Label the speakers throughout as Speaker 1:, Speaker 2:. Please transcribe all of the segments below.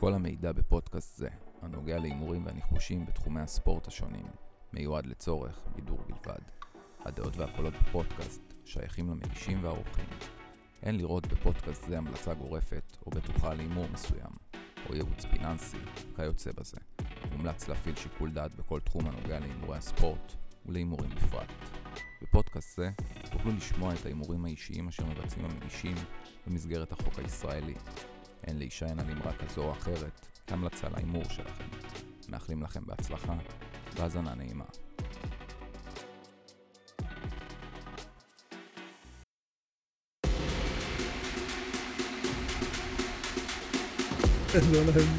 Speaker 1: כל המידע בפודקאסט זה, הנוגע להימורים והניחושים בתחומי הספורט השונים, מיועד לצורך בידור בלבד. הדעות והקולות בפודקאסט שייכים למגישים והאורחים. אין לראות בפודקאסט זה המלצה גורפת או בטוחה להימור מסוים, או ייעוץ פיננסי, כיוצא בזה. מומלץ להפעיל שיקול דעת בכל תחום הנוגע להימורי הספורט ולהימורים בפרט. בפודקאסט זה תוכלו לשמוע את ההימורים האישיים אשר מבצעים המגישים במסגרת החוק הישראלי. אין להישען על אמרה כזו או אחרת כהמלצה להימור שלכם. מאחלים לכם בהצלחה והאזנה נעימה.
Speaker 2: לא נעים.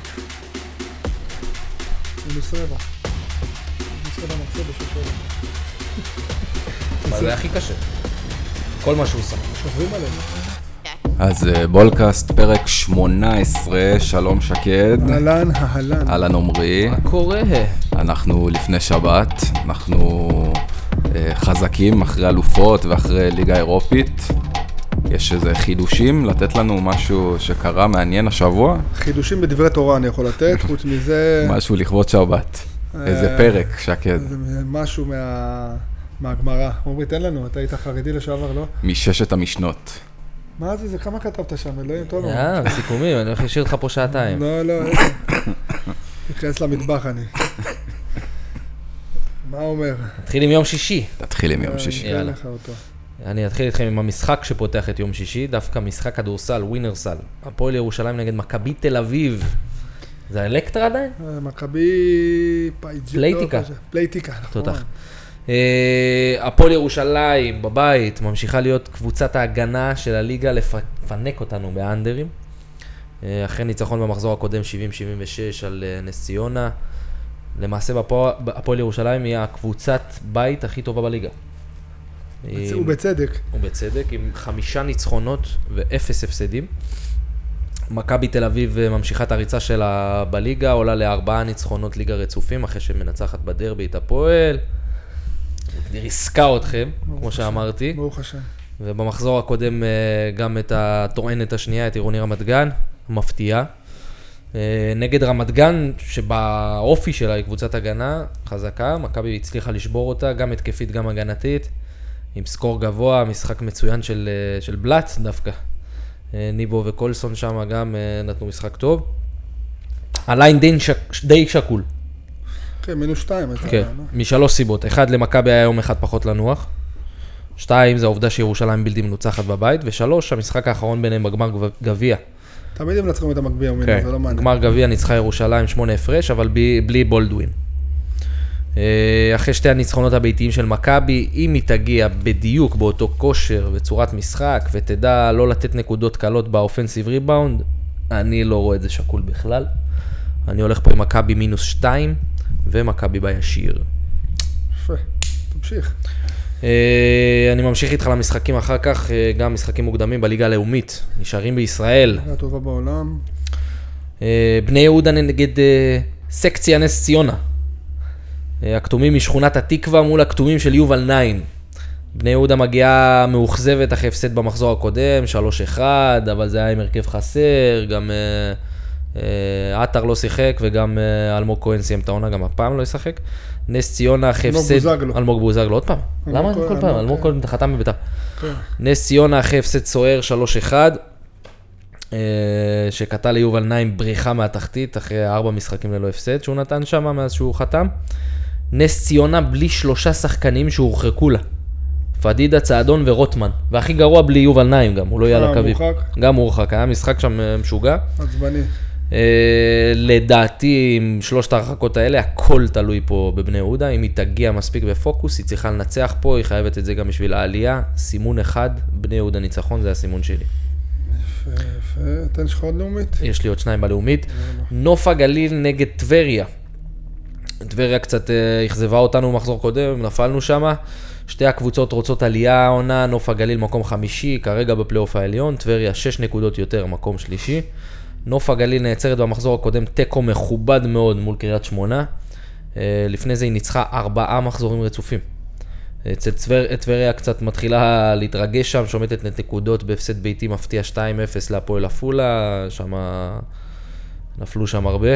Speaker 2: מינוס רבע. מינוס רבע מחזור בשושלת.
Speaker 3: אבל זה הכי קשה. כל מה שהוא שם.
Speaker 2: שוכבים עליהם.
Speaker 1: אז אה, בולקאסט, פרק 18, שלום שקד.
Speaker 2: אהלן, אהלן.
Speaker 1: אהלן עמרי.
Speaker 3: מה קורה?
Speaker 1: אנחנו לפני שבת, אנחנו אה, חזקים אחרי אלופות ואחרי ליגה אירופית. יש איזה חידושים? לתת לנו משהו שקרה מעניין השבוע?
Speaker 2: חידושים בדברי תורה אני יכול לתת, חוץ מזה...
Speaker 1: משהו לכבוד שבת. איזה
Speaker 2: אה,
Speaker 1: פרק, שקד.
Speaker 2: משהו מה- מהגמרא. עמרי, תן לנו, אתה היית חרדי לשעבר, לא?
Speaker 1: מששת המשנות.
Speaker 2: מה זה, זה כמה כתבת שם, אלוהים, טוב.
Speaker 3: אה, סיכומים, אני הולך להשאיר אותך פה שעתיים.
Speaker 2: לא, לא, איזה. תיכנס למטבח אני. מה אומר?
Speaker 3: נתחיל עם יום שישי.
Speaker 1: תתחיל עם יום
Speaker 2: אה,
Speaker 1: שישי.
Speaker 3: יאללה. אני אתחיל איתכם עם המשחק שפותח את יום שישי, דווקא משחק כדורסל, ווינרסל. הפועל ירושלים נגד מכבי תל אביב. זה אלקטרה עדיין?
Speaker 2: אה, מכבי פייג'י.
Speaker 3: פלייטיקה.
Speaker 2: לא, פלייטיקה, נכון.
Speaker 3: תותח. אה, הפועל ירושלים בבית ממשיכה להיות קבוצת ההגנה של הליגה לפ- לפנק אותנו באנדרים. אה, אחרי ניצחון במחזור הקודם 70-76 על אה, נס ציונה. למעשה הפועל ירושלים היא הקבוצת בית הכי טובה בליגה. עם-
Speaker 2: ובצדק.
Speaker 3: ובצדק, עם חמישה ניצחונות ואפס הפסדים. מכבי תל אביב ממשיכה את הריצה שלה בליגה, עולה לארבעה ניצחונות ליגה רצופים, אחרי שמנצחת בדרבי את הפועל. ריסקה אתכם, כמו שאמרתי.
Speaker 2: ברוך השם.
Speaker 3: ובמחזור הקודם אה, גם את הטוענת השנייה, את עירוני רמת גן, מפתיעה. אה, נגד רמת גן, שבאופי שלה היא קבוצת הגנה חזקה, מכבי הצליחה לשבור אותה, גם התקפית, גם הגנתית, עם סקור גבוה, משחק מצוין של, אה, של בלאט דווקא. ניבו וקולסון שם גם נתנו משחק טוב. הליין די, שק, די שקול,
Speaker 2: כן, מינוס שתיים.
Speaker 3: כן? משלוש סיבות. אחד, למכבי היה יום אחד פחות לנוח. שתיים, זה העובדה שירושלים בלתי מנוצחת בבית. ושלוש, המשחק האחרון ביניהם בגמר גב- גביע.
Speaker 2: תמיד הם מנצחים את המגביה,
Speaker 3: כן,
Speaker 2: זה לא מעניין.
Speaker 3: גמר גביע ניצחה ירושלים שמונה הפרש, אבל בלי, בלי בולדווין. אה, אחרי שתי הניצחונות הביתיים של מכבי, אם היא תגיע בדיוק באותו כושר וצורת משחק, ותדע לא לתת נקודות קלות באופנסיב ריבאונד, אני לא רואה את זה שקול בכלל. אני הולך פה עם מכבי מינוס שתיים, ומכבי בישיר.
Speaker 2: יפה, תמשיך.
Speaker 3: אה, אני ממשיך איתך למשחקים אחר כך, אה, גם משחקים מוקדמים בליגה הלאומית. נשארים בישראל.
Speaker 2: הטובה בעולם.
Speaker 3: אה, בני יהודה נגד אה, סקציה נס ציונה. אה, הכתומים משכונת התקווה מול הכתומים של יובל ניין. בני יהודה מגיעה מאוכזבת אחרי הפסד במחזור הקודם, 3-1, אבל זה היה עם הרכב חסר, גם אה, עטר לא שיחק וגם אה, אלמוג כהן סיים את העונה, גם הפעם לא ישחק. נס ציונה אחרי הפסד... אלמוג בוזגלו, עוד פעם. למה כל פעם?
Speaker 2: אלמוג כהן.
Speaker 3: חתם בביתר.
Speaker 2: כן.
Speaker 3: נס ציונה אחרי הפסד סוער 3-1, אה, שקטע ליובל נעים בריחה מהתחתית אחרי ארבע משחקים ללא הפסד שהוא נתן שם מאז שהוא חתם. נס ציונה בלי שלושה שחקנים שהורחקו לה. פדידה, צעדון ורוטמן. והכי גרוע בלי יובל נעים גם, הוא לא יהיה על
Speaker 2: אה,
Speaker 3: הקווים.
Speaker 2: מורחק?
Speaker 3: גם מורחק, היה משחק שם אה, משוגע.
Speaker 2: עצבני.
Speaker 3: אה, לדעתי, עם שלושת ההרחקות האלה, הכל תלוי פה בבני יהודה. אם היא תגיע מספיק בפוקוס, היא צריכה לנצח פה, היא חייבת את זה גם בשביל העלייה. סימון אחד, בני יהודה ניצחון, זה הסימון שלי.
Speaker 2: יפה, יפה. תן לך עוד לאומית.
Speaker 3: יש לי עוד שניים בלאומית. נוף הגליל נגד טבריה. טבריה קצת אה, אכזבה אותנו במחזור קודם, נפלנו שמה. שתי הקבוצות רוצות עלייה העונה, נוף הגליל מקום חמישי, כרגע בפלייאוף העליון, טבריה שש נקודות יותר, מקום שלישי. נוף הגליל נעצרת במחזור הקודם תיקו מכובד מאוד מול קריית שמונה. אה, לפני זה היא ניצחה ארבעה מחזורים רצופים. אצל טבר- טבריה קצת מתחילה להתרגש שם, שומטת נקודות בהפסד ביתי מפתיע 2-0 להפועל עפולה, שם נפלו שם הרבה.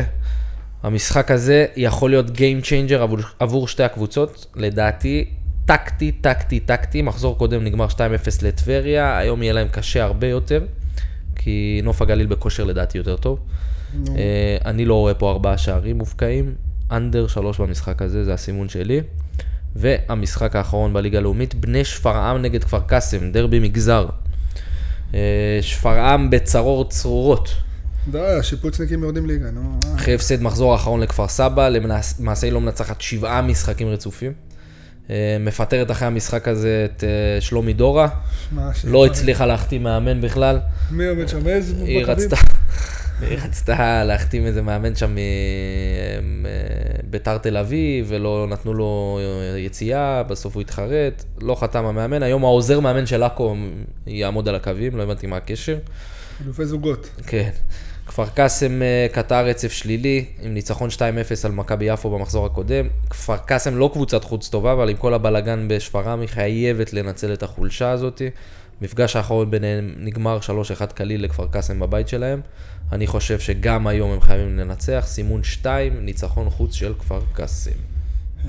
Speaker 3: המשחק הזה יכול להיות Game Changer עבור, עבור שתי הקבוצות. לדעתי, טקטי, טקטי, טקטי. מחזור קודם נגמר 2-0 לטבריה, היום יהיה להם קשה הרבה יותר, כי נוף הגליל בכושר לדעתי יותר טוב. אה, אני לא רואה פה ארבעה שערים מובקעים, אנדר שלוש במשחק הזה, זה הסימון שלי. והמשחק האחרון בליגה הלאומית, בני שפרעם נגד כפר קאסם, דרבי מגזר. אה, שפרעם בצרור צרורות.
Speaker 2: די, השיפוצניקים יורדים ליגה, נו. אה.
Speaker 3: אחרי הפסד מחזור האחרון לכפר סבא, למעשה היא לא מנצחת שבעה משחקים רצופים. אה, מפטרת אחרי המשחק הזה את אה, שלומי דורה, לא הצליחה להחתים מאמן בכלל.
Speaker 2: מי עומד שם? איזה מכבים?
Speaker 3: היא רצתה להחתים איזה מאמן שם מביתר תל אביב, ולא נתנו לו יציאה, בסוף הוא התחרט, לא חתם המאמן. היום העוזר מאמן של עכו יעמוד על הקווים, לא הבנתי מה הקשר.
Speaker 2: אלופי זוגות.
Speaker 3: כן. כפר קאסם אה, קטע רצף שלילי, עם ניצחון 2-0 על מכבי יפו במחזור הקודם. כפר קאסם לא קבוצת חוץ טובה, אבל עם כל הבלגן בשפרעם, היא חייבת לנצל את החולשה הזאת. מפגש האחרון ביניהם נגמר 3-1 קליל לכפר קאסם בבית שלהם. אני חושב שגם היום הם חייבים לנצח. סימון 2, ניצחון חוץ של כפר קאסם.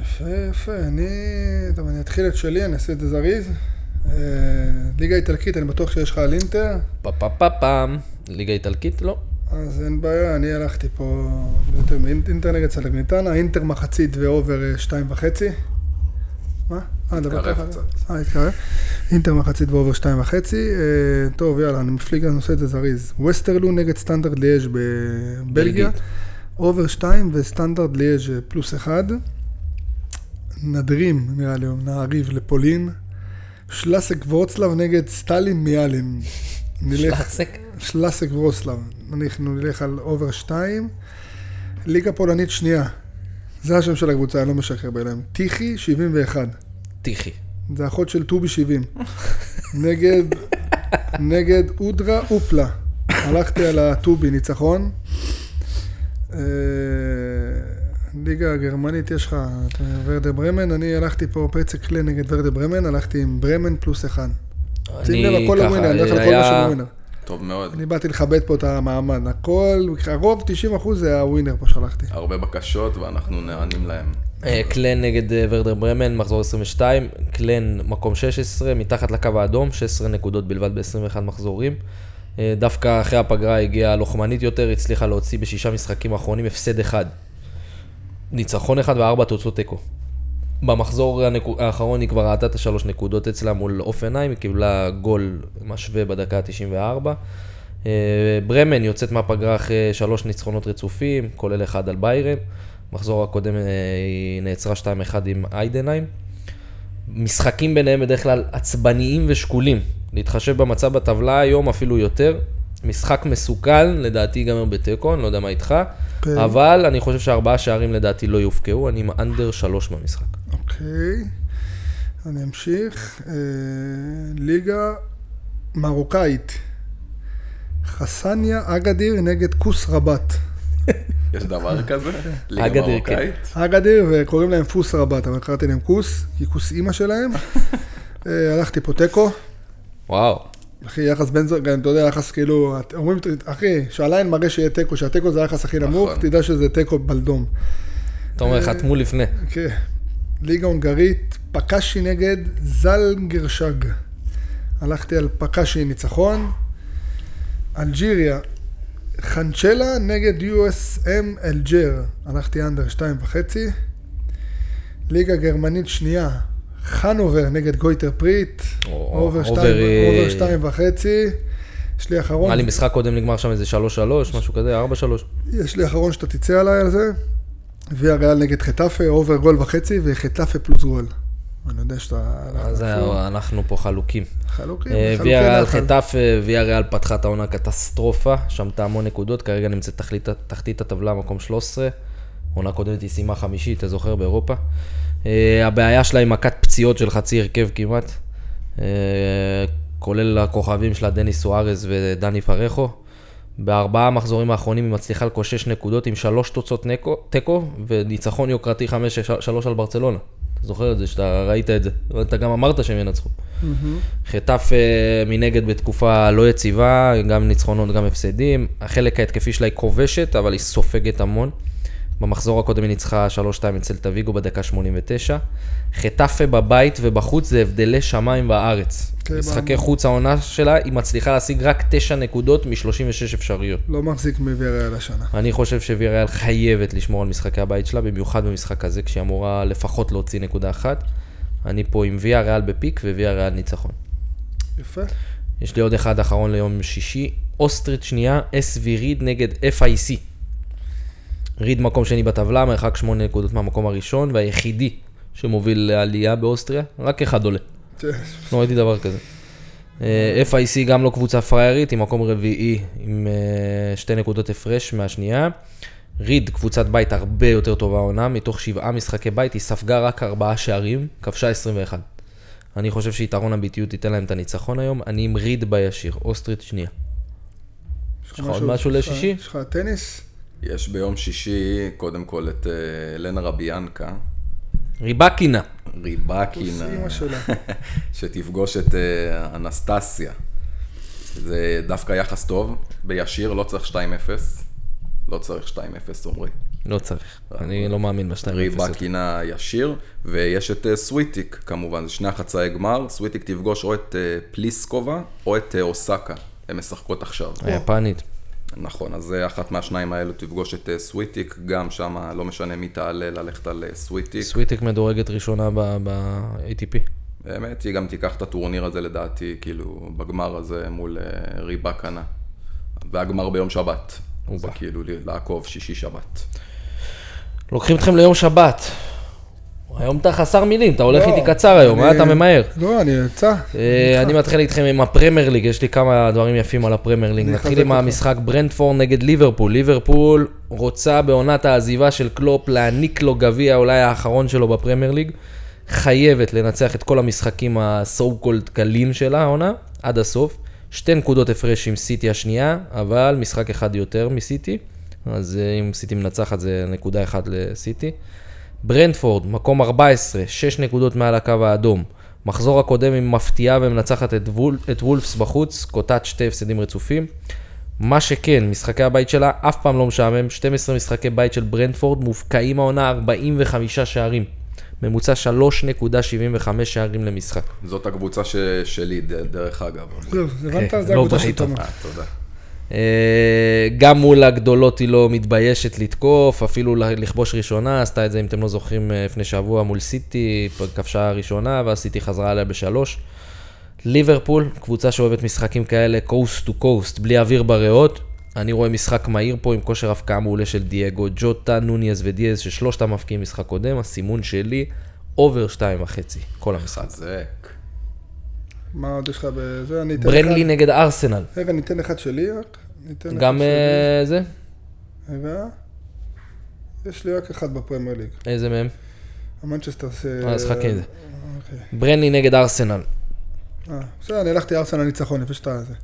Speaker 2: יפה, יפה. אני... טוב, אני אתחיל את שלי, אני אעשה את זה זריז. אה, ליגה איטלקית, אני בטוח שיש לך על אינטר,
Speaker 3: פה פה פה פעם. ליגה איטלקית? לא.
Speaker 2: אז אין בעיה, אני הלכתי פה יותר מאינ- אינטר נגד סלרניטנה, אינטר מחצית ו over אה, שתיים וחצי. מה? אה, דבר
Speaker 1: התקרב
Speaker 2: ככה.
Speaker 1: קצת.
Speaker 2: אה, התקרב. אינטר מחצית ו over שתיים וחצי. אה, טוב, יאללה, אני מפליג, אני עושה את זה זריז. ווסטרלו נגד סטנדרט ליאז' בבלגיה. over שתיים וסטנדרט ליאז' פלוס אחד. נדרים, נראה לי, נעריב לפולין. שלאסק ורוצלב נגד סטלין מיאלין.
Speaker 3: שלצק.
Speaker 2: שלאסק ורוסלב. אנחנו נלך על אובר 2. ליגה פולנית שנייה. זה השם של הקבוצה, אני לא משקר בהם. טיחי 71.
Speaker 3: טיחי.
Speaker 2: זה אחות של טובי 70. נגד, נגד אודרה אופלה. הלכתי על הטובי ניצחון. ליגה הגרמנית יש לך את ורדה ברמן, אני הלכתי פה פצק קלה נגד ורדה ברמן, הלכתי עם ברמן פלוס אחד. שים לב, הכל הווינר, אני הולך על כל
Speaker 3: היה-
Speaker 2: מה שהוא ווינר.
Speaker 1: טוב מאוד.
Speaker 2: אני באתי לכבד פה את המעמד, הכל, הרוב 90% זה הווינר פה שלחתי.
Speaker 1: הרבה בקשות ואנחנו נענים להם.
Speaker 3: אה, קלן נגד אה, ורדר ברמן, מחזור 22, קלן מקום 16, מתחת לקו האדום, 16 נקודות בלבד ב-21 מחזורים. אה, דווקא אחרי הפגרה הגיעה לוחמנית יותר, הצליחה להוציא בשישה משחקים האחרונים הפסד אחד. ניצחון אחד וארבע תוצאות תיקו. במחזור הנקו- האחרון היא כבר ראתה את השלוש נקודות אצלה מול אופנהיים, היא קיבלה גול משווה בדקה ה-94. אה, ברמן יוצאת מהפגרה אחרי שלוש ניצחונות רצופים, כולל אחד על ביירן. מחזור הקודם אה, היא נעצרה 2-1 עם איידנהיים. משחקים ביניהם בדרך כלל עצבניים ושקולים. להתחשב במצב בטבלה היום אפילו יותר. משחק מסוכן, לדעתי ייגמר בתיקו, אני לא יודע מה איתך,
Speaker 2: אוקיי.
Speaker 3: אבל אני חושב שארבעה שערים לדעתי לא יופקעו, אני עם אנדר שלוש במשחק.
Speaker 2: אוקיי, אני אמשיך. אה, ליגה מרוקאית. חסניה אגדיר נגד כוס רבת.
Speaker 1: יש דבר כזה? ליגה
Speaker 3: אגדיר,
Speaker 1: מרוקאית?
Speaker 2: אגדיר וקוראים להם פוס רבת, אבל קראתי להם כוס, כי כוס אימא שלהם. אה, הלכתי פה תיקו.
Speaker 3: וואו.
Speaker 2: אחי, יחס בן זוג, אתה יודע, יחס כאילו, אומרים, אחי, שה line מראה שיהיה תיקו, שהתיקו זה היחס הכי נמוך,
Speaker 1: נכון.
Speaker 2: תדע שזה תיקו בלדום.
Speaker 3: אתה אומר, חתמו לפני.
Speaker 2: כן. ליגה הונגרית, פקאשי נגד זלגרשג. הלכתי על פקאשי ניצחון. אלג'יריה, חנצ'לה נגד USM אלג'ר. הלכתי under שתיים וחצי. ליגה גרמנית שנייה, חנובר נגד גרויטר
Speaker 3: פירט.
Speaker 2: over
Speaker 3: אה,
Speaker 2: over שתיים וחצי. יש לי אחרון.
Speaker 3: נראה לי משחק קודם נגמר שם איזה 3-3, משהו כזה, 4-3.
Speaker 2: יש לי אחרון שאתה תצא עליי על זה. ויה ריאל נגד חטאפה, אובר גול וחצי, וחטאפה פלוס גול. אני יודע שאתה...
Speaker 3: אז אנחנו פה חלוקים.
Speaker 2: חלוקים,
Speaker 3: אה,
Speaker 2: חלוקי
Speaker 3: ויה ריאל. חטף, ויה ריאל פתחה את העונה קטסטרופה, שמתה המון נקודות, כרגע נמצאת תחתית הטבלה, מקום 13. עונה קודמת היא סיימה חמישית, אתה זוכר, באירופה. אה, הבעיה שלה היא מכת פציעות של חצי הרכב כמעט, אה, כולל הכוכבים שלה, דניס סוארז ודני פרחו. בארבעה המחזורים האחרונים היא מצליחה לקושש נקודות עם שלוש תוצאות תיקו וניצחון יוקרתי 5-3 על ברצלונה. אתה זוכר את זה, שאתה ראית את זה. אתה גם אמרת שהם ינצחו. חטף אה, מנגד בתקופה לא יציבה, גם ניצחונות, גם הפסדים. החלק ההתקפי שלה היא כובשת, אבל היא סופגת המון. במחזור הקודם היא ניצחה 3-2 אצל תוויגו בדקה 89. חטאפה בבית ובחוץ זה הבדלי שמיים בארץ.
Speaker 2: כן,
Speaker 3: משחקי. חוץ העונה שלה, היא מצליחה להשיג רק 9 נקודות מ-36 אפשריות.
Speaker 2: לא מחזיק מוויריאל השנה.
Speaker 3: אני חושב שוויריאל חייבת לשמור על משחקי הבית שלה, במיוחד במשחק הזה, כשהיא אמורה לפחות להוציא נקודה אחת. אני פה עם ויה ריאל בפיק וויה ריאל ניצחון.
Speaker 2: יפה.
Speaker 3: יש לי עוד אחד אחרון ליום שישי, אוסטרית שנייה, אס ריד נגד FIC. ריד מקום שני בטבלה, מרחק 8 נקודות מהמקום הראשון, והיחידי שמוביל לעלייה באוסטריה, רק אחד עולה.
Speaker 2: כן.
Speaker 3: לא ראיתי דבר כזה. אה, FIC גם לא קבוצה פריירית, היא מקום רביעי עם אה, שתי נקודות הפרש מהשנייה. ריד, קבוצת בית הרבה יותר טובה עונה, מתוך שבעה משחקי בית, היא ספגה רק ארבעה שערים, כבשה 21. אני חושב שיתרון הביטיות ייתן להם את הניצחון היום, אני עם ריד בישיר, אוסטרית שנייה.
Speaker 2: יש
Speaker 3: לך עוד משהו לשישי?
Speaker 2: יש לך טניס?
Speaker 1: יש ביום שישי, קודם כל, את אה, לנה רביאנקה,
Speaker 3: ריבקינה.
Speaker 1: ריבקינה. שתפגוש את אה, אנסטסיה. זה דווקא יחס טוב, בישיר, לא צריך 2-0. לא צריך 2-0, עומרי.
Speaker 3: לא צריך, אני לא מאמין בשתיים אפס.
Speaker 1: ריבקינה ישיר, ויש את אה, סוויטיק כמובן, זה שני החצאי גמר, סוויטיק תפגוש או את פליסקובה או את אוסקה, הן משחקות עכשיו.
Speaker 3: היפנית.
Speaker 1: נכון, אז זה אחת מהשניים האלו תפגוש את אה, סוויטיק, גם שם לא משנה מי תעלה ללכת על אה, סוויטיק.
Speaker 3: סוויטיק מדורגת ראשונה ב-ATP.
Speaker 1: באמת, היא גם תיקח את הטורניר הזה לדעתי, כאילו, בגמר הזה מול אה, ריבקנה. והגמר ביום שבת. זה. כאילו לעקוב שישי-שבת.
Speaker 3: לוקחים אתכם ליום שבת. היום אתה חסר מילים, אתה הולך
Speaker 2: לא,
Speaker 3: איתי קצר היום, מה אתה ממהר?
Speaker 2: לא, אני יצא.
Speaker 3: אה, אני מתחיל איתכם עם הפרמייר ליג, יש לי כמה דברים יפים על הפרמייר ליג. נתחיל עם. המשחק ברנטפורד נגד ליברפול. ליברפול רוצה בעונת העזיבה של קלופ להעניק לו גביע אולי האחרון שלו בפרמייר ליג. חייבת לנצח את כל המשחקים ה-so called קלים שלה העונה, עד הסוף. שתי נקודות הפרש עם סיטי השנייה, אבל משחק אחד יותר מסיטי. אז אה, אם סיטי מנצחת זה נקודה אחת לסיטי. ברנדפורד, מקום 14, 6 נקודות מעל הקו האדום. מחזור הקודם היא מפתיעה ומנצחת את, וול, את וולפס בחוץ, קוטעת שתי הפסדים רצופים. מה שכן, משחקי הבית שלה אף פעם לא משעמם, 12 משחקי בית של ברנדפורד, מופקעים העונה 45 שערים. ממוצע 3.75 שערים למשחק.
Speaker 1: זאת הקבוצה ש... שלי, דרך אגב.
Speaker 2: זהו, הבנת?
Speaker 3: כן,
Speaker 2: זה
Speaker 3: לא
Speaker 2: הקבוצה של
Speaker 3: ראית.
Speaker 2: תומר.
Speaker 1: אה, תודה.
Speaker 3: אה, גם מול הגדולות היא לא מתביישת לתקוף, אפילו לכבוש ראשונה, עשתה את זה, אם אתם לא זוכרים, אה, לפני שבוע מול סיטי, כבשה ראשונה, ואז סיטי חזרה עליה בשלוש. ליברפול, קבוצה שאוהבת משחקים כאלה, coast to coast, בלי אוויר בריאות. אני רואה משחק מהיר פה עם כושר הבקעה מעולה של דייגו, ג'וטה, נוניאז ודיאז, ששלושתם מבקיעים משחק קודם, הסימון שלי, over שתיים וחצי, כל המשחק.
Speaker 1: חזק.
Speaker 2: מה עוד יש לך בזה? אני אתן
Speaker 3: ברנלי
Speaker 2: אחד.
Speaker 3: נגד ארסנל,
Speaker 2: רגע, ניתן אחד שלי רק. ניתן אחד
Speaker 3: גם
Speaker 2: שלי.
Speaker 3: אה, זה?
Speaker 2: רגע. יש לי רק אחד בפרמייר ליג.
Speaker 3: איזה מהם?
Speaker 2: המנצ'סטר ש...
Speaker 3: אז חכה עם זה.
Speaker 2: אוקיי.
Speaker 3: ברנלי נגד ארסנל.
Speaker 2: אה, בסדר, אני הלכתי ארסנל ניצחון, יפה שאתה זה.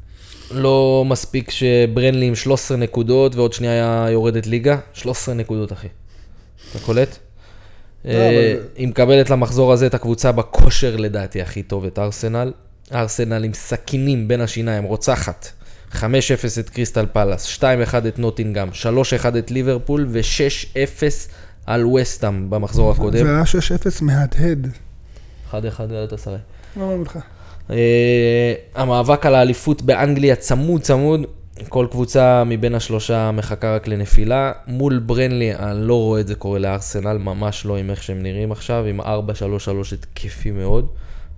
Speaker 3: לא מספיק שברנלי עם 13 נקודות ועוד שנייה היה יורדת ליגה, 13 נקודות אחי. אתה קולט?
Speaker 2: אבל
Speaker 3: אה, היא מקבלת למחזור הזה את הקבוצה בכושר לדעתי הכי טוב, את ארסנל. ארסנל עם סכינים בין השיניים, רוצחת. 5-0 את קריסטל פלאס, 2-1 את נוטינגאם, 3-1 את ליברפול ו-6-0 על וסטאם במחזור הקודם.
Speaker 2: זה היה 6-0 מהדהד.
Speaker 3: 1-1 את השרי.
Speaker 2: מה אומרים לך?
Speaker 3: אה, המאבק על האליפות באנגליה צמוד צמוד, כל קבוצה מבין השלושה מחכה רק לנפילה. מול ברנלי, אני לא רואה את זה קורה לארסנל, ממש לא עם איך שהם נראים עכשיו, עם 4-3-3 התקפי מאוד.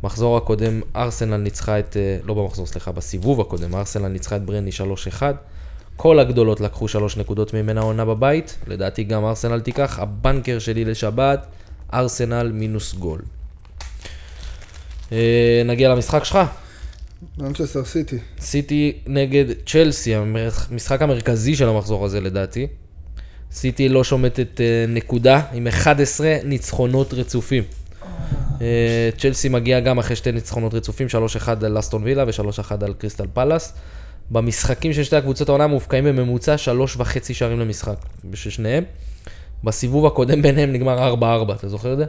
Speaker 3: מחזור הקודם, ארסנל ניצחה את, אה, לא במחזור, סליחה, בסיבוב הקודם, ארסנל ניצחה את ברנלי 3-1. כל הגדולות לקחו שלוש נקודות ממנה עונה בבית, לדעתי גם ארסנל תיקח. הבנקר שלי לשבת, ארסנל מינוס גול. אה, נגיע למשחק שלך.
Speaker 2: מנצ'סטר סיטי.
Speaker 3: סיטי נגד צ'לסי, המשחק המרכזי של המחזור הזה לדעתי. סיטי לא שומטת אה, נקודה עם 11 ניצחונות רצופים. אה, צ'לסי מגיע גם אחרי שתי ניצחונות רצופים, 3-1 על אסטון וילה ו-3-1 על קריסטל פלאס. במשחקים של שתי הקבוצות העונה מופקעים בממוצע 3.5 שערים למשחק, בשל שניהם. בסיבוב הקודם ביניהם נגמר 4-4, אתה זוכר את זה?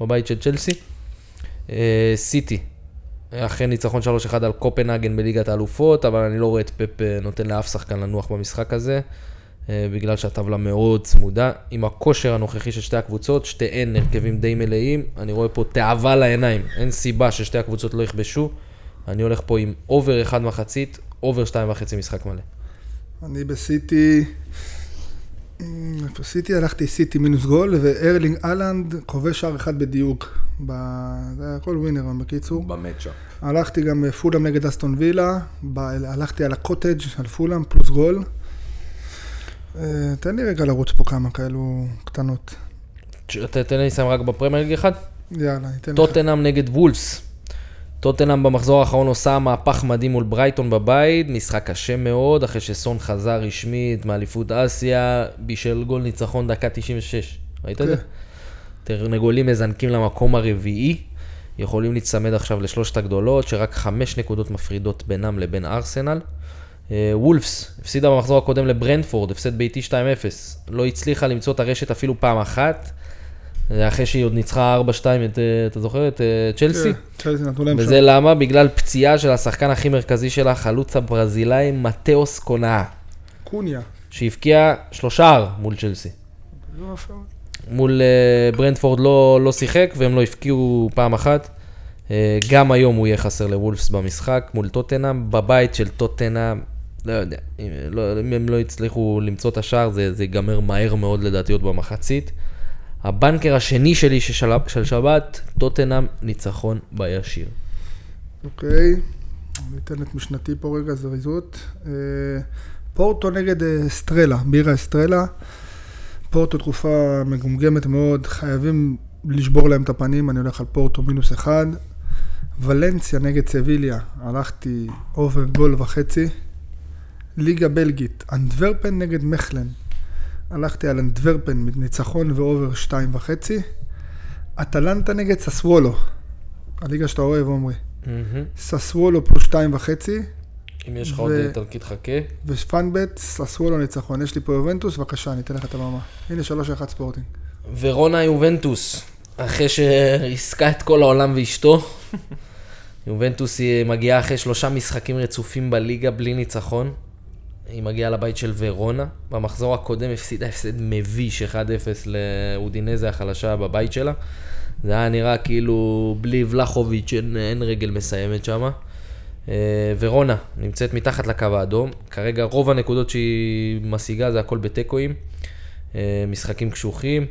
Speaker 3: בבית של צ'לסי. אה, סיטי, אכן ניצחון 3-1 על קופנהגן בליגת האלופות, אבל אני לא רואה את פפ אה, נותן לאף שחקן לנוח במשחק הזה, בגלל שהטבלה מאוד צמודה. עם הכושר הנוכחי של שתי הקבוצות, שתיהן הרכבים די מלאים, אני רואה פה תאווה לעיניים, אין סיבה ששתי הקבוצות לא יכבשו. אני הולך פה עם over אחד מחצית, over שתיים וחצי משחק מלא.
Speaker 2: אני בסיטי, איפה סיטי? הלכתי סיטי מינוס גול, וארלינג האלנד כובש שער אחד בדיוק. ב... זה היה הכל winner, בקיצור.
Speaker 1: ב matchup.
Speaker 2: הלכתי גם פולאם נגד אסטון וילה, ב... הלכתי על הקוטג' על פולאם פלוס גול. אה, תן לי רגע לרוץ פה כמה כאלו קטנות.
Speaker 3: תן לי לסיים רק בפרמייר ליג אחד.
Speaker 2: יאללה, ניתן לך.
Speaker 3: טוטנאם נגד וולפס. טוטנאם במחזור האחרון עושה מהפך מדהים מול ברייטון בבית, משחק קשה מאוד, אחרי שסון חזר רשמית מאליפות אסיה, בישל גול ניצחון דקה 96. ראית את זה?
Speaker 2: כן.
Speaker 3: תרנגולים מזנקים למקום הרביעי, יכולים להצמד עכשיו לשלושת הגדולות, שרק חמש נקודות מפרידות בינם לבין ארסנל. אה, וולפס הפסידה במחזור הקודם לברנדפורד, הפסד ביתי 2-0. לא הצליחה למצוא את הרשת אפילו פעם אחת. אחרי שהיא עוד ניצחה 4-2 את, אה, אתה זוכר? את אה, צ'לסי?
Speaker 2: כן, צ'לסי נתנו להם
Speaker 3: וזה למה? בגלל פציעה של השחקן הכי מרכזי שלה, החלוץ הברזילאי מתאוס קונאה,
Speaker 2: קוניה.
Speaker 3: שהבקיע שלושה מול צ'לסי.
Speaker 2: לא יפה.
Speaker 3: מול ברנדפורד לא, לא שיחק והם לא הבקיעו פעם אחת. גם היום הוא יהיה חסר לוולפס במשחק מול טוטנאם, בבית של טוטנאם, לא יודע, אם, לא, אם הם לא יצליחו למצוא את השער זה, זה ייגמר מהר מאוד לדעתי עוד במחצית. הבנקר השני שלי של, של שבת, טוטנאם ניצחון בישיר.
Speaker 2: אוקיי, אני אתן את משנתי פה רגע זריזות. אה, פורטו נגד אה, סטרלה, בירה אסטרלה. פורטו תקופה מגומגמת מאוד, חייבים לשבור להם את הפנים, אני הולך על פורטו מינוס אחד. ולנסיה נגד סביליה, הלכתי over גול וחצי. ליגה בלגית, אנטוורפן נגד מכלן. הלכתי על אנטוורפן, ניצחון ו over שתיים וחצי. אטלנטה נגד ססוולו, הליגה שאתה אוהב, עומרי. ססוולו פלוס שתיים וחצי,
Speaker 3: אם יש לך עוד איטלקית חכה.
Speaker 2: ו fun bet, ססוולו ניצחון. יש לי פה יובנטוס, בבקשה, אני אתן לך את הבמה. הנה שלוש אחד ספורטינג.
Speaker 3: ורונה יובנטוס, אחרי שריסקה את כל העולם ואשתו, יובנטוס היא מגיעה אחרי שלושה משחקים רצופים בליגה בלי ניצחון. היא מגיעה לבית של ורונה. במחזור הקודם הפסידה הפסד מביש 1-0 לאודינזה החלשה בבית שלה. זה היה נראה כאילו בלי ולחוביץ' אין, אין רגל מסיימת שם. ורונה נמצאת מתחת לקו האדום. כרגע רוב הנקודות שהיא משיגה זה הכל בתיקואים. אה, משחקים קשוחים.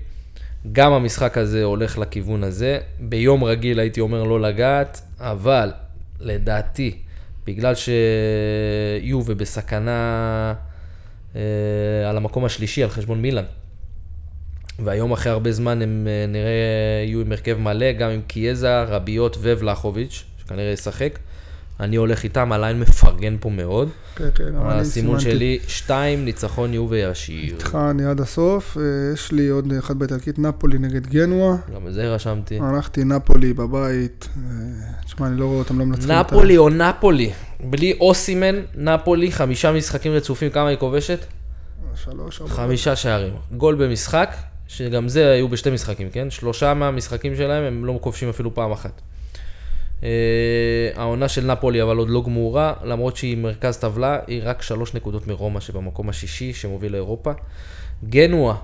Speaker 3: גם המשחק הזה הולך לכיוון הזה. ביום רגיל הייתי אומר לא לגעת, אבל לדעתי, בגלל שיובה בסכנה אה, על המקום השלישי, על חשבון מילאן, והיום אחרי הרבה זמן הם אה, נראה יהיו עם הרכב מלא, גם עם קיאזה, רביות ובלחוביץ', שכנראה ישחק. אני הולך איתם, הליין מפרגן פה מאוד.
Speaker 2: כן, כן, גם אני
Speaker 3: הסימון
Speaker 2: סימנתי.
Speaker 3: שלי, שתיים, ניצחון יובה ישיר.
Speaker 2: איתך אני עד הסוף. אה, יש לי עוד אחד באיטלקית, נפולי נגד גנואה.
Speaker 3: גם את זה רשמתי.
Speaker 2: הלכתי נפולי בבית. אה, תשמע, אני לא רואה אותם לא מנצחים. אותם.
Speaker 3: נפולי או נפולי, בלי אוסימן, נפולי, חמישה משחקים רצופים, כמה היא כובשת?
Speaker 2: שלוש, ארבע.
Speaker 3: חמישה שערים. גול במשחק, שגם זה היו בשתי משחקים, כן? שלושה מהמשחקים שלהם הם לא כובשים אפילו פעם אחת. אה, העונה של נפולי אבל עוד לא גמורה, למרות שהיא מרכז טבלה, היא רק שלוש נקודות מרומא שבמקום השישי שמוביל לאירופה. גנואה,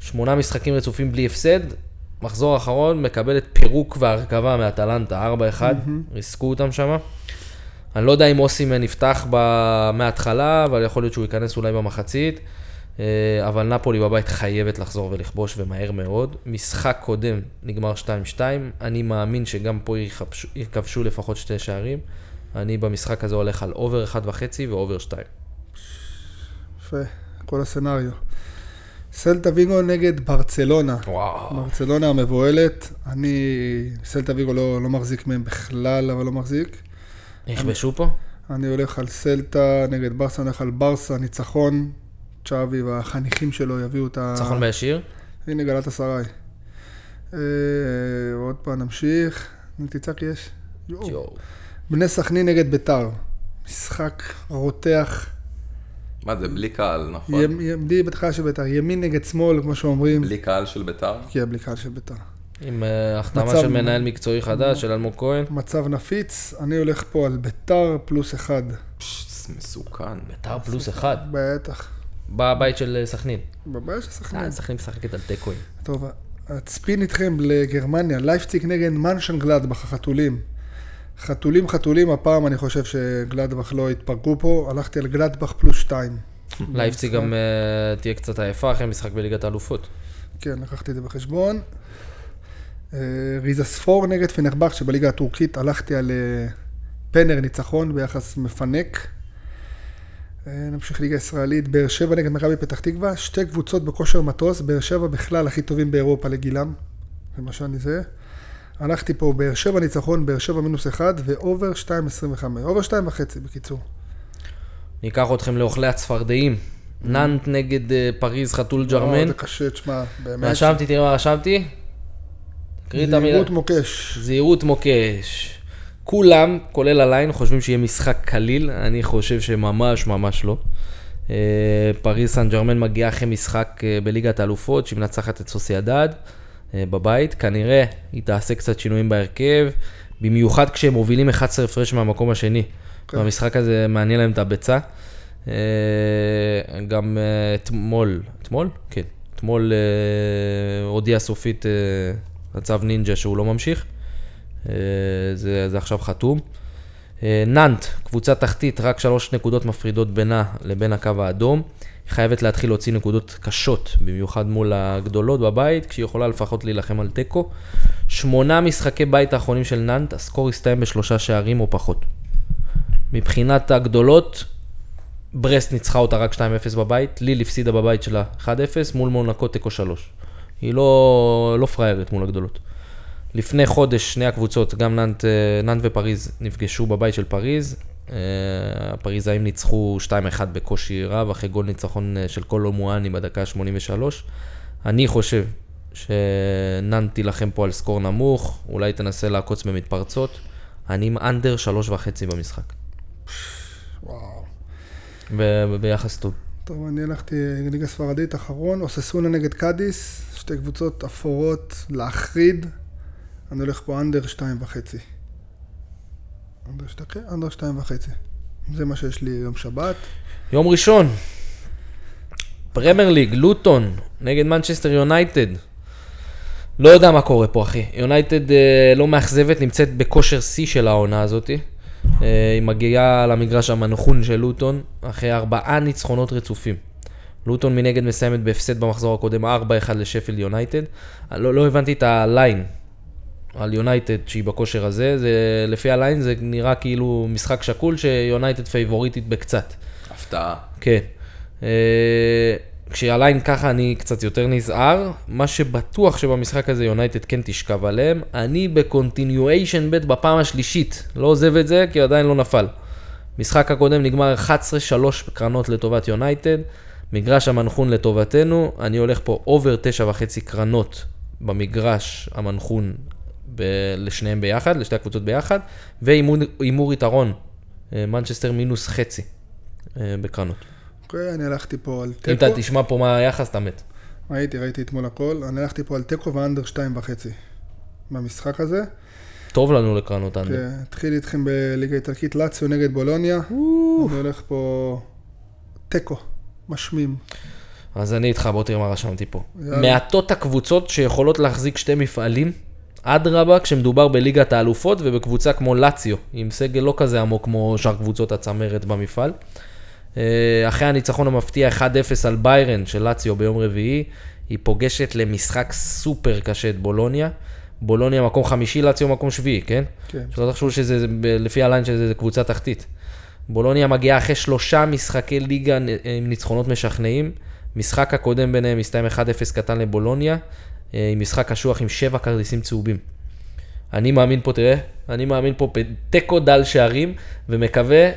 Speaker 3: שמונה משחקים רצופים בלי הפסד, מחזור אחרון מקבלת פירוק והרכבה מאטלנטה, 4-1, ריסקו אותם שם. אני לא יודע אם אוסימן יפתח ב- מההתחלה, אבל יכול להיות שהוא ייכנס אולי במחצית. אה, אבל נפולי בבית חייבת לחזור ולכבוש ומהר מאוד. משחק קודם נגמר 2-2, אני מאמין שגם פה יכבשו, יכבשו לפחות שתי שערים. אני במשחק הזה הולך על over 1.5 ו over 2.
Speaker 2: יפה, כל ה scenario. סלטה ויגו נגד ברצלונה.
Speaker 3: וואו.
Speaker 2: ברצלונה המבוהלת. אני, סלטה ויגו לא, לא מחזיק מהם בכלל, אבל לא מחזיק.
Speaker 3: יכבשו פה?
Speaker 2: אני הולך על סלטה נגד ברסה, אני הולך על ברסה, ניצחון. צ'אבי והחניכים שלו יביאו את ה...
Speaker 3: ניצחון בישיר?
Speaker 2: הנה גלת אסריי. אה, עוד פעם נמשיך. תצעק יש. יואו. בני סכנין נגד ביתר. משחק רותח.
Speaker 1: מה זה, בלי קהל, נכון?
Speaker 2: ימ- ימ- בלי בתחילה של ביתר. ימין נגד שמאל, כמו שאומרים.
Speaker 1: בלי קהל של ביתר?
Speaker 2: כי בלי קהל של ביתר.
Speaker 3: עם אה, החתמה של מנהל מקצועי חדש, של אלמוג כהן.
Speaker 2: מצב נפיץ, אני הולך פה על ביתר פלוס אחד.
Speaker 1: פשש, מסוכן.
Speaker 3: ביתר פלוס אחד.
Speaker 2: בטח.
Speaker 3: בבית של אה, סכנין.
Speaker 2: בבעיה של סכנין.
Speaker 3: אה, סכנין משחקת על תיקואים.
Speaker 2: טוב, אצפין איתכם לגרמניה, לייפציג נגד מנשן גלדבך, החתולים. חתולים חתולים, הפעם אני חושב שגלדבך לא יתפרקו פה, הלכתי על גלדבך פלוס שתיים.
Speaker 3: לייפציג גם אה, תהיה קצת עייפה אחרי משחק בליגת האלופות.
Speaker 2: כן, לקחתי את זה בחשבון. אה, ריזה ספור נגד פנרבך, שבליגה הטורקית הלכתי על פנר ניצחון ביחס מפנק. אה, נמשיך ליגה ישראלית, באר שבע נגד מכבי פתח תקווה, שתי קבוצות בכושר מטוס, באר שבע בכלל הכי טובים באירופה לגילם, זה מה שאני זה. הלכתי פה באר שבע ניצחון, באר שבע מינוס אחד, ו over 2.25, over 2.5 בקיצור.
Speaker 3: ניקח אתכם לאוכלי הצפרדעים. נאנט נגד אה, פריז חתול
Speaker 2: לא,
Speaker 3: ג'רמן.
Speaker 2: זה קשה, תשמע, באמת.
Speaker 3: רשמתי, תראה מה רשמתי. תקריא את המילה.
Speaker 2: זהירות מוקש.
Speaker 3: זהירות מוקש. כולם, כולל הליין, חושבים שיהיה משחק קליל, אני חושב שממש ממש לא. אה, פריז סן ג'רמן מגיעה אחרי משחק אה, בליגת האלופות, שהיא מנצחת את סוסיידד אה, בבית. כנראה היא תעשה קצת שינויים בהרכב, במיוחד כשהם מובילים 11 הפרש מהמקום השני.
Speaker 2: כן.
Speaker 3: והמשחק הזה מעניין להם את הביצה. גם אתמול, אתמול? כן. אתמול הודיע סופית הצו נינג'ה שהוא לא ממשיך. אה, זה, זה עכשיו חתום. אה, נאנט, קבוצה תחתית, רק שלוש נקודות מפרידות בינה לבין הקו האדום. היא חייבת להתחיל להוציא נקודות קשות, במיוחד מול הגדולות בבית, כשהיא יכולה לפחות להילחם על תיקו. שמונה משחקי בית האחרונים של נאנט, הסקור הסתיים בשלושה שערים או פחות. מבחינת הגדולות, ברסט ניצחה אותה רק 2-0 בבית, ליל הפסידה בבית שלה 1-0 מול מונקו תיקו 3. היא לא, לא פראיירת מול הגדולות. לפני חודש שני הקבוצות, גם נאנט, אה, נאנט ופריז, נפגשו בבית של פריז. אה, הפריזאים ניצחו 2-1 בקושי רב, אחרי גול ניצחון אה, של קולו מואני בדקה ה-83. אני חושב שנאנט תילחם פה על סקור נמוך, אולי תנסה לעקוץ במתפרצות. אני עם אנדר שלוש וחצי במשחק.
Speaker 2: וואו.
Speaker 3: ב- ביחס טוב.
Speaker 2: טוב, אני הלכתי ליגה ספרדית, אחרון, אוסאסונה נגד קאדיס, שתי קבוצות אפורות להחריד. אני הולך פה under שתיים וחצי. under שתי- כן, under שתיים וחצי. זה מה שיש לי יום שבת.
Speaker 3: יום ראשון, פרמייר ליג, לוטון, נגד מנצ'סטר יונייטד. לא יודע מה קורה פה, אחי. יונייטד אה, לא מאכזבת, נמצאת בכושר שיא של העונה הזאתי. אה, היא מגיעה למגרש המנחון של לוטון, אחרי ארבעה ניצחונות רצופים. לוטון מנגד מסיימת בהפסד במחזור הקודם 4-1 לשפילד יונייטד. אני לא, לא הבנתי את ה line על יונייטד שהיא בכושר הזה, זה, לפי ה line זה נראה כאילו משחק שקול שיונייטד פייבוריטית בקצת.
Speaker 1: הפתעה.
Speaker 3: כן. אה, כשה line ככה אני קצת יותר נזהר, מה שבטוח שבמשחק הזה יונייטד כן תשכב עליהם, אני ב continuation bet בפעם השלישית, לא עוזב את זה כי עדיין לא נפל. משחק הקודם נגמר 11-3 קרנות לטובת יונייטד, מגרש המנחון לטובתנו, אני הולך פה over 9.5 קרנות במגרש המנחון ב- לשניהם ביחד, לשתי הקבוצות ביחד, והימור יתרון, אה, מנצ'סטר מינוס חצי אה, בקרנות.
Speaker 2: אוקיי, אני הלכתי פה על
Speaker 3: אם
Speaker 2: תיקו.
Speaker 3: אתה תשמע פה מה היחס, אתה מת.
Speaker 2: ראיתי, ראיתי אתמול הכל. אני הלכתי פה על תיקו ו under שתיים וחצי במשחק הזה.
Speaker 3: טוב לנו לקרנות אנדר.
Speaker 2: כן, התחיל איתכם בליגה איטלקית לאציו נגד בולוניה. אני הולך פה תיקו, משמים.
Speaker 3: אז אני איתך, בוא תראה מה רשמתי פה. מעטות הקבוצות שיכולות להחזיק שתי מפעלים, אדרבה, כשמדובר בליגת האלופות ובקבוצה כמו לאציו, עם סגל לא כזה עמוק כמו שאר קבוצות הצמרת במפעל. אה, אחרי הניצחון המפתיע 1-0 על ביירן של לאציו ביום רביעי, היא פוגשת למשחק סופר קשה את בולוניה. בולוניה מקום חמישי, לאציו מקום שביעי, כן?
Speaker 2: כן.
Speaker 3: שלא תחשבו שזה, לפי הליין שזה קבוצה תחתית. בולוניה מגיעה אחרי שלושה משחקי ליגה עם ניצחונות משכנעים. משחק הקודם ביניהם הסתיים 1-0 קטן לבולוניה, עם משחק קשוח עם שבע כרטיסים צהובים. אני מאמין פה, תראה, אני מאמין פה בתיקו דל שערים, ומקווה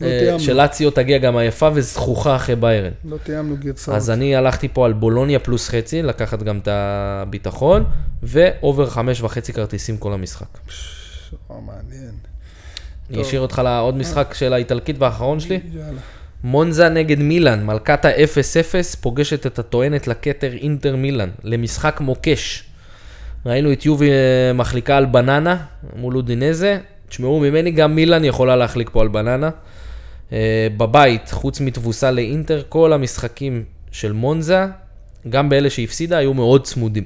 Speaker 2: לא
Speaker 3: אה,
Speaker 2: תיאמנו.
Speaker 3: שלציו תגיע גם עייפה וזכוכה אחרי ביירן.
Speaker 2: לא תיאמנו גרסאות.
Speaker 3: אז אני הלכתי פה על בולוניה פלוס חצי, לקחת גם את הביטחון, ואובר חמש וחצי כרטיסים כל המשחק.
Speaker 2: או, מעניין.
Speaker 3: אני אשאיר אותך לעוד משחק של האיטלקית והאחרון שלי.
Speaker 2: יאללה.
Speaker 3: מונזה נגד מילאן, מלכת ה-0-0, פוגשת את הטוענת לכתר אינטר מילאן, למשחק מוקש. ראינו את יובי אה, מחליקה על בננה מול אודינזה. תשמעו ממני, גם מילאן יכולה להחליק פה על בננה. אה, בבית, חוץ מתבוסה לאינטר, כל המשחקים של מונזה, גם באלה שהפסידה, היו מאוד צמודים.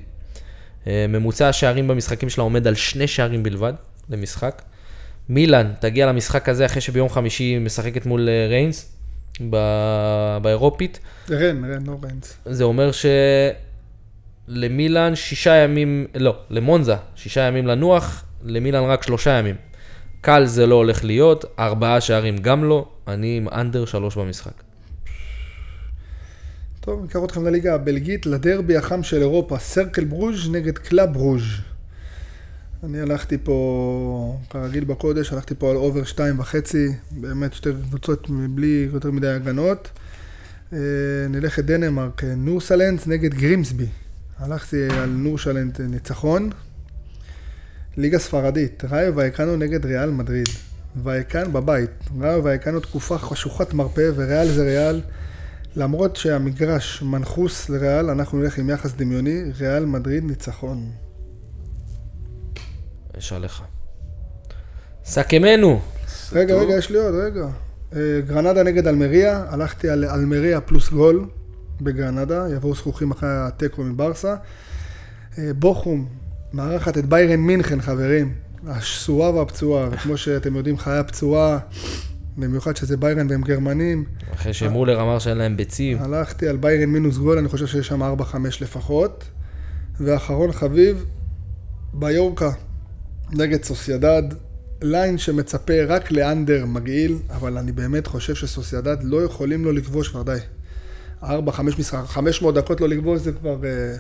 Speaker 3: אה, ממוצע השערים במשחקים שלה עומד על שני שערים בלבד למשחק. מילאן תגיע למשחק הזה אחרי שביום חמישי היא משחקת מול ריינס באירופית.
Speaker 2: רן, רן, לא ריינס.
Speaker 3: זה אומר שלמילאן שישה ימים, לא, למונזה שישה ימים לנוח, למילאן רק שלושה ימים. קל זה לא הולך להיות, ארבעה שערים גם לא, אני עם אנדר שלוש במשחק.
Speaker 2: טוב, ניקח אתכם לליגה הבלגית, לדרבי החם של אירופה, סרקל ברוז' נגד קלאב ברוז'. אני הלכתי פה, כרגיל בקודש, הלכתי פה על over שתיים וחצי, באמת שתי קבוצות בלי יותר מדי הגנות. אה, נלך לדנמרק, אה, נורשלנד נגד גרימסבי. הלכתי על נורשלנד אה, ניצחון. ליגה ספרדית, ראיו וייקאנו נגד ריאל מדריד. וייקן בבית. ראיו וייקנו תקופה חשוכת מרפא וריאל זה ריאל. למרות שהמגרש מנחוס לריאל, אנחנו נלך עם יחס דמיוני, ריאל מדריד ניצחון.
Speaker 3: יש עליך. סכמנו.
Speaker 2: רגע, רגע, יש לי עוד, רגע. אה, גרנדה נגד אלמריה, הלכתי על אלמריה פלוס גול בגרנדה, יבואו זכוכים אחרי התיקו מברסה. אה, בוכום, מארחת את ביירן מינכן, חברים. השסועה והפצועה, וכמו שאתם יודעים, חיה פצועה, במיוחד שזה ביירן והם גרמנים.
Speaker 3: אחרי שמולר אמר שאין להם ביצים.
Speaker 2: הלכתי על ביירן מינוס גול, אני חושב שיש שם 4-5 לפחות. ואחרון חביב, מיורקה נגד סוסיידד. line שמצפה רק ל under מגעיל, אבל אני באמת חושב שסוסיידד לא יכולים לו לכבוש כבר די. 4-5 משחק, 500 דקות לא לכבוש זה כבר אה,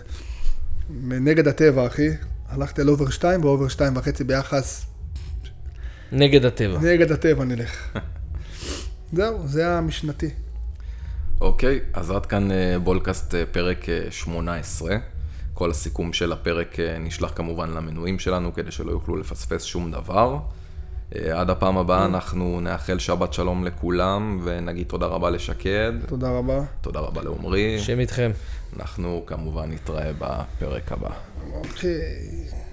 Speaker 2: נגד הטבע, אחי. הלכתי על over 2 ו over 2 וחצי ביחס
Speaker 3: נגד הטבע.
Speaker 2: נגד הטבע נלך. זהו, זה המשנתי.
Speaker 1: אוקיי, אז עד כאן אה, בולקאסט אה, פרק אה, 18. כל הסיכום של הפרק אה, נשלח כמובן למנויים שלנו, כדי שלא יוכלו לפספס שום דבר. אה, עד הפעם הבאה אנחנו נאחל שבת שלום לכולם, ונגיד תודה רבה לשקד,
Speaker 2: תודה רבה.
Speaker 1: תודה רבה לעומרי.
Speaker 3: השם איתכם.
Speaker 1: אנחנו כמובן נתראה בפרק הבא.
Speaker 2: אוקיי.